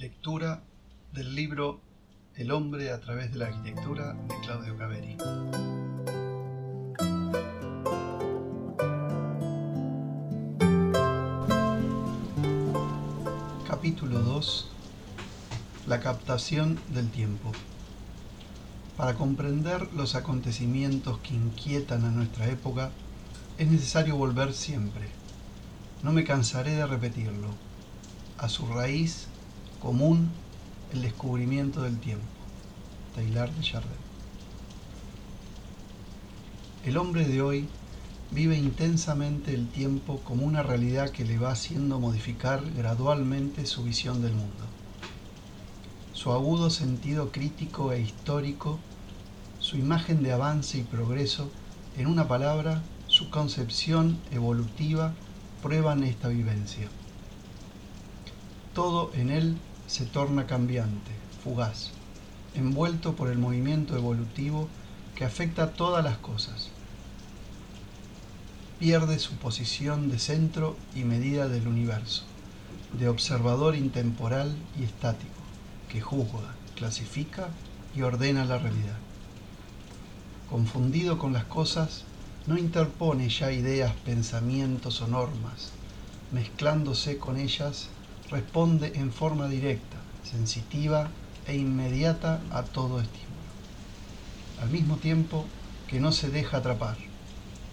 Lectura del libro El hombre a través de la arquitectura de Claudio Caveri. Capítulo 2. La captación del tiempo. Para comprender los acontecimientos que inquietan a nuestra época, es necesario volver siempre. No me cansaré de repetirlo. A su raíz común el descubrimiento del tiempo. Taylor de Chardin. El hombre de hoy vive intensamente el tiempo como una realidad que le va haciendo modificar gradualmente su visión del mundo. Su agudo sentido crítico e histórico, su imagen de avance y progreso, en una palabra, su concepción evolutiva, prueban esta vivencia. Todo en él se torna cambiante, fugaz, envuelto por el movimiento evolutivo que afecta a todas las cosas. Pierde su posición de centro y medida del universo, de observador intemporal y estático, que juzga, clasifica y ordena la realidad. Confundido con las cosas, no interpone ya ideas, pensamientos o normas, mezclándose con ellas responde en forma directa, sensitiva e inmediata a todo estímulo. Al mismo tiempo que no se deja atrapar,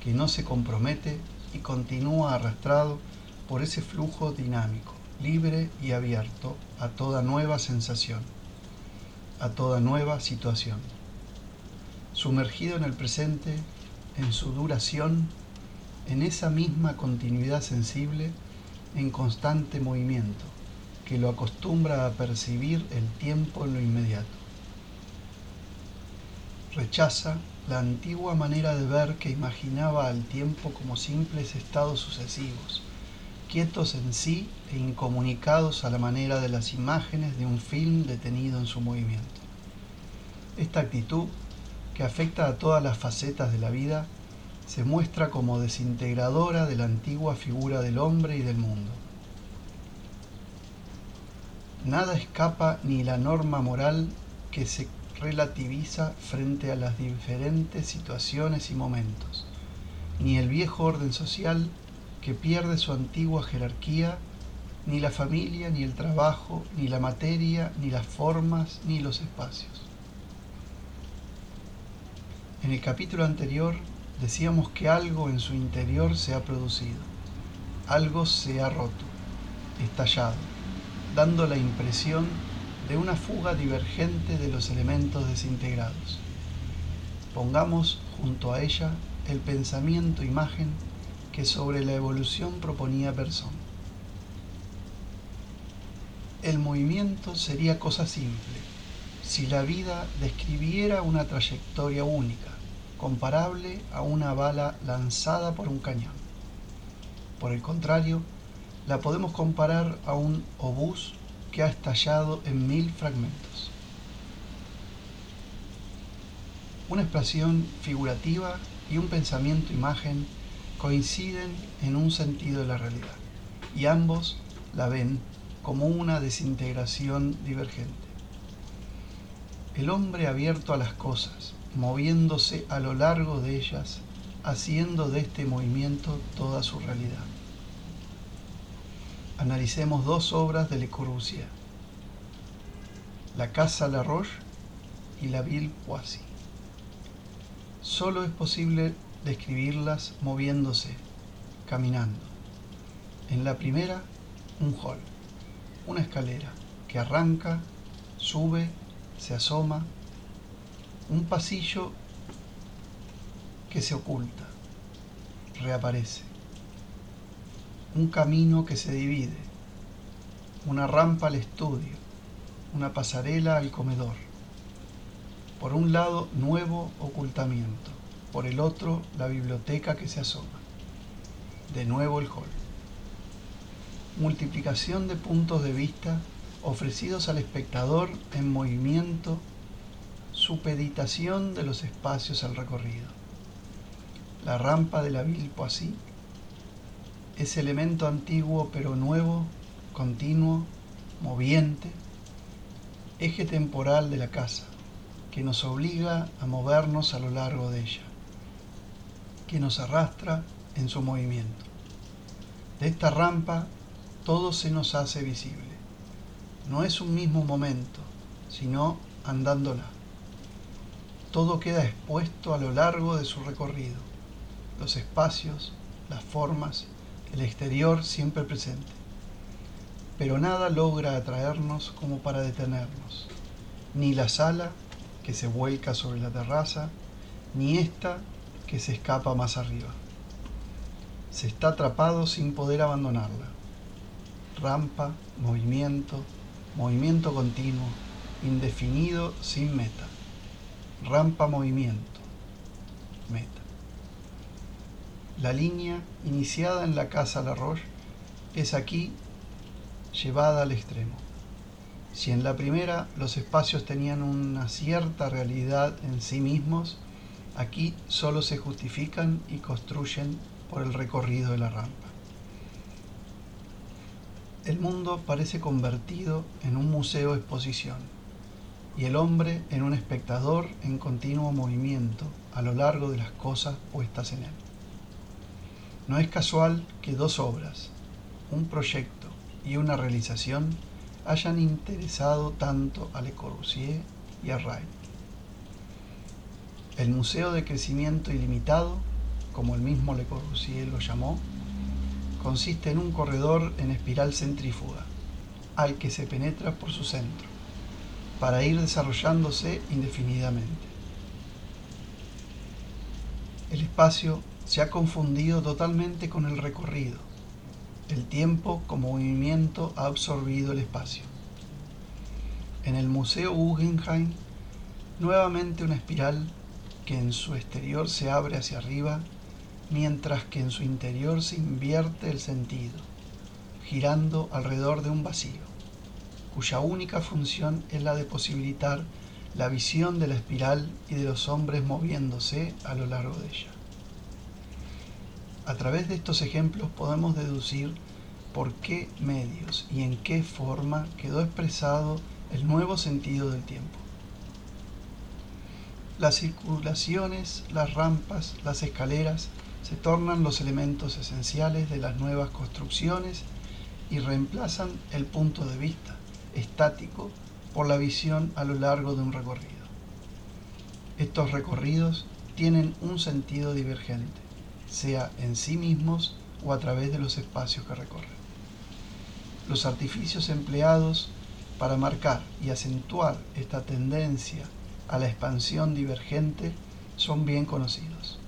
que no se compromete y continúa arrastrado por ese flujo dinámico, libre y abierto a toda nueva sensación, a toda nueva situación. Sumergido en el presente, en su duración, en esa misma continuidad sensible, en constante movimiento, que lo acostumbra a percibir el tiempo en lo inmediato. Rechaza la antigua manera de ver que imaginaba al tiempo como simples estados sucesivos, quietos en sí e incomunicados a la manera de las imágenes de un film detenido en su movimiento. Esta actitud, que afecta a todas las facetas de la vida, se muestra como desintegradora de la antigua figura del hombre y del mundo. Nada escapa ni la norma moral que se relativiza frente a las diferentes situaciones y momentos, ni el viejo orden social que pierde su antigua jerarquía, ni la familia, ni el trabajo, ni la materia, ni las formas, ni los espacios. En el capítulo anterior decíamos que algo en su interior se ha producido, algo se ha roto, estallado, dando la impresión de una fuga divergente de los elementos desintegrados. Pongamos junto a ella el pensamiento imagen que sobre la evolución proponía Persón. El movimiento sería cosa simple si la vida describiera una trayectoria única, comparable a una bala lanzada por un cañón. Por el contrario, la podemos comparar a un obús que ha estallado en mil fragmentos. Una expresión figurativa y un pensamiento imagen coinciden en un sentido de la realidad y ambos la ven como una desintegración divergente. El hombre abierto a las cosas, moviéndose a lo largo de ellas, haciendo de este movimiento toda su realidad. Analicemos dos obras de Le Corbusier, La Casa La Roche y La Ville Poissy. Solo es posible describirlas moviéndose, caminando. En la primera, un hall, una escalera que arranca, sube, se asoma, un pasillo que se oculta, reaparece, un camino que se divide, una rampa al estudio, una pasarela al comedor. Por un lado, nuevo ocultamiento, por el otro, la biblioteca que se asoma. De nuevo el hall. Multiplicación de puntos de vista ofrecidos al espectador en movimiento supeditación de los espacios al recorrido. La rampa de la Ville Poissy es elemento antiguo pero nuevo, continuo, moviente, eje temporal de la casa, que nos obliga a movernos a lo largo de ella, que nos arrastra en su movimiento. De esta rampa todo se nos hace visible. No es un mismo momento, sino andándola. Todo queda expuesto a lo largo de su recorrido, los espacios, las formas, el exterior siempre presente. Pero nada logra atraernos como para detenernos, ni la sala que se vuelca sobre la terraza, ni esta que se escapa más arriba. Se está atrapado sin poder abandonarla. Rampa, movimiento, movimiento continuo, indefinido sin meta. Rampa, movimiento, meta. La línea iniciada en la casa La Roche es aquí llevada al extremo. Si en la primera los espacios tenían una cierta realidad en sí mismos, aquí solo se justifican y construyen por el recorrido de la rampa. El mundo parece convertido en un museo exposición y el hombre en un espectador en continuo movimiento a lo largo de las cosas puestas en él. No es casual que dos obras, un proyecto y una realización hayan interesado tanto a Le Corbusier y a Wright. El Museo de Crecimiento Ilimitado, como el mismo Le Corbusier lo llamó, consiste en un corredor en espiral centrífuga, al que se penetra por su centro, para ir desarrollándose indefinidamente. El espacio se ha confundido totalmente con el recorrido. El tiempo como movimiento ha absorbido el espacio. En el Museo Guggenheim, nuevamente una espiral que en su exterior se abre hacia arriba, mientras que en su interior se invierte el sentido, girando alrededor de un vacío, cuya única función es la de posibilitar la visión de la espiral y de los hombres moviéndose a lo largo de ella. A través de estos ejemplos podemos deducir por qué medios y en qué forma quedó expresado el nuevo sentido del tiempo. Las circulaciones, las rampas, las escaleras se tornan los elementos esenciales de las nuevas construcciones y reemplazan el punto de vista estático por la visión a lo largo de un recorrido. Estos recorridos tienen un sentido divergente sea en sí mismos o a través de los espacios que recorren. Los artificios empleados para marcar y acentuar esta tendencia a la expansión divergente son bien conocidos.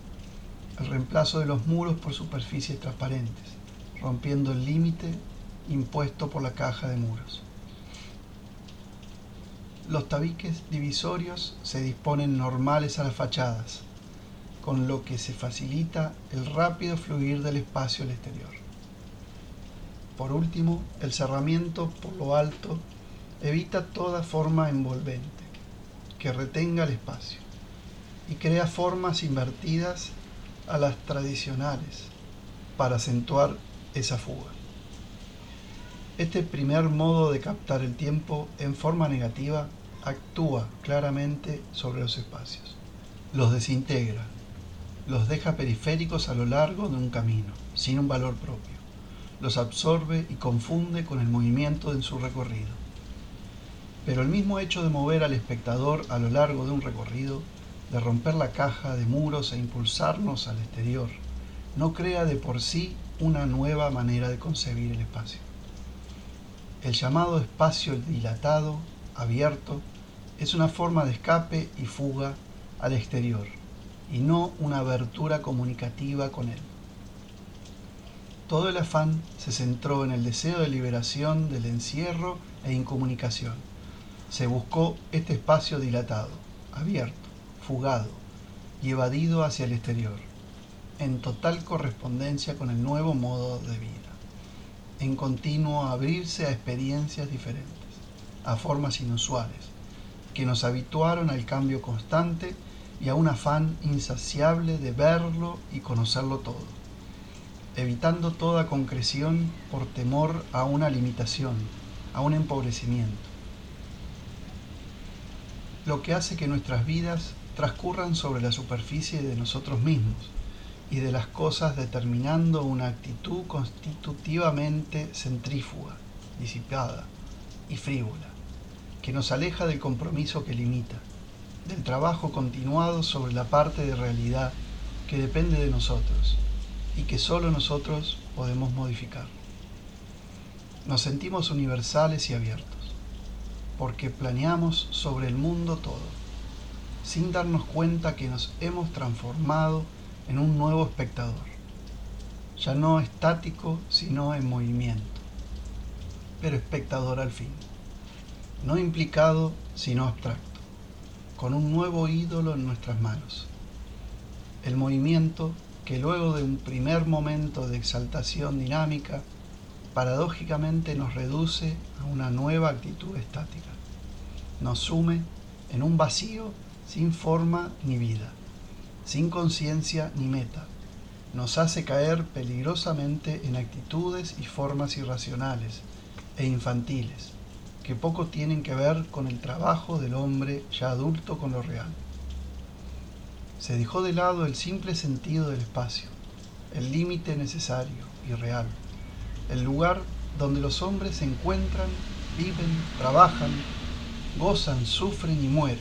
El reemplazo de los muros por superficies transparentes, rompiendo el límite impuesto por la caja de muros. Los tabiques divisorios se disponen normales a las fachadas, con lo que se facilita el rápido fluir del espacio al exterior. Por último, el cerramiento por lo alto evita toda forma envolvente que retenga el espacio y crea formas invertidas a las tradicionales para acentuar esa fuga. Este primer modo de captar el tiempo en forma negativa actúa claramente sobre los espacios. Los desintegra, los deja periféricos a lo largo de un camino, sin un valor propio. Los absorbe y confunde con el movimiento en su recorrido. Pero el mismo hecho de mover al espectador a lo largo de un recorrido, de romper la caja de muros e impulsarnos al exterior, no crea de por sí una nueva manera de concebir el espacio. El llamado espacio dilatado, abierto, es una forma de escape y fuga al exterior y no una abertura comunicativa con él. Todo el afán se centró en el deseo de liberación del encierro e incomunicación. Se buscó este espacio dilatado, abierto, fugado y evadido hacia el exterior, en total correspondencia con el nuevo modo de vida, en continuo abrirse a experiencias diferentes, a formas inusuales, que nos habituaron al cambio constante y a un afán insaciable de verlo y conocerlo todo, evitando toda concreción por temor a una limitación, a un empobrecimiento. lo que hace que nuestras vidas transcurran sobre la superficie de nosotros mismos y de las cosas determinando una actitud constitutivamente centrífuga, disipada y frívola, que nos aleja del compromiso que limita, del trabajo continuado sobre la parte de realidad que depende de nosotros y que solo nosotros podemos modificar. Nos sentimos universales y abiertos, porque planeamos sobre el mundo todo, sin darnos cuenta que nos hemos transformado en un nuevo espectador, ya no estático, sino en movimiento, pero espectador al fin, no implicado, sino abstracto, con un nuevo ídolo en nuestras manos. El movimiento que luego de un primer momento de exaltación dinámica, paradójicamente nos reduce a una nueva actitud estática. Nos sume en un vacío sin forma ni vida sin conciencia ni meta. Nos hace caer peligrosamente en actitudes y formas irracionales e infantiles, que poco tienen que ver con el trabajo del hombre ya adulto con lo real. Se dejó de lado el simple sentido del espacio, el límite necesario y real, el lugar donde los hombres se encuentran, viven, trabajan, gozan, sufren y mueren.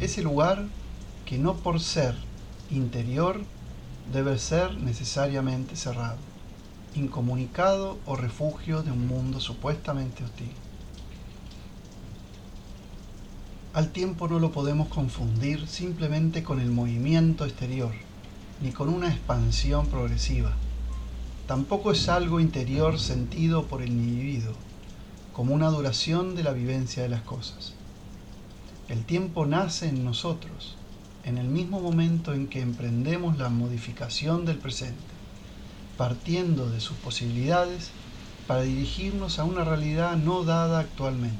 Ese lugar que no por ser interior debe ser necesariamente cerrado, incomunicado o refugio de un mundo supuestamente hostil. Al tiempo no lo podemos confundir simplemente con el movimiento exterior, ni con una expansión progresiva. Tampoco es algo interior sentido por el individuo, como una duración de la vivencia de las cosas. El tiempo nace en nosotros, en el mismo momento en que emprendemos la modificación del presente, partiendo de sus posibilidades para dirigirnos a una realidad no dada actualmente,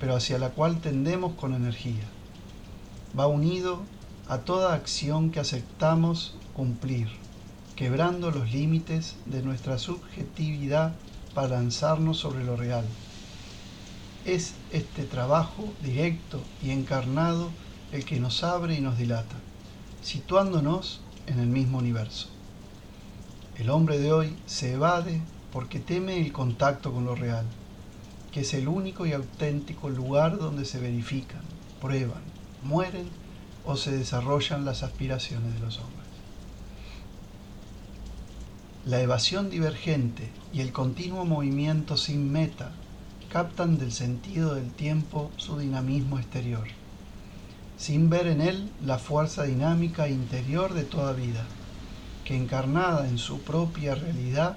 pero hacia la cual tendemos con energía. Va unido a toda acción que aceptamos cumplir, quebrando los límites de nuestra subjetividad para lanzarnos sobre lo real. Es este trabajo directo y encarnado el que nos abre y nos dilata, situándonos en el mismo universo. El hombre de hoy se evade porque teme el contacto con lo real, que es el único y auténtico lugar donde se verifican, prueban, mueren o se desarrollan las aspiraciones de los hombres. La evasión divergente y el continuo movimiento sin meta captan del sentido del tiempo su dinamismo exterior sin ver en él la fuerza dinámica interior de toda vida, que encarnada en su propia realidad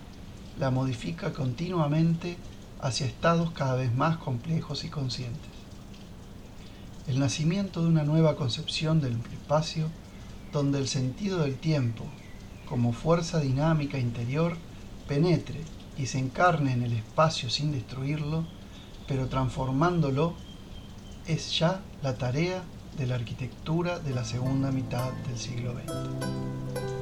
la modifica continuamente hacia estados cada vez más complejos y conscientes. El nacimiento de una nueva concepción del espacio, donde el sentido del tiempo, como fuerza dinámica interior, penetre y se encarne en el espacio sin destruirlo, pero transformándolo, es ya la tarea de la arquitectura de la segunda mitad del siglo XX.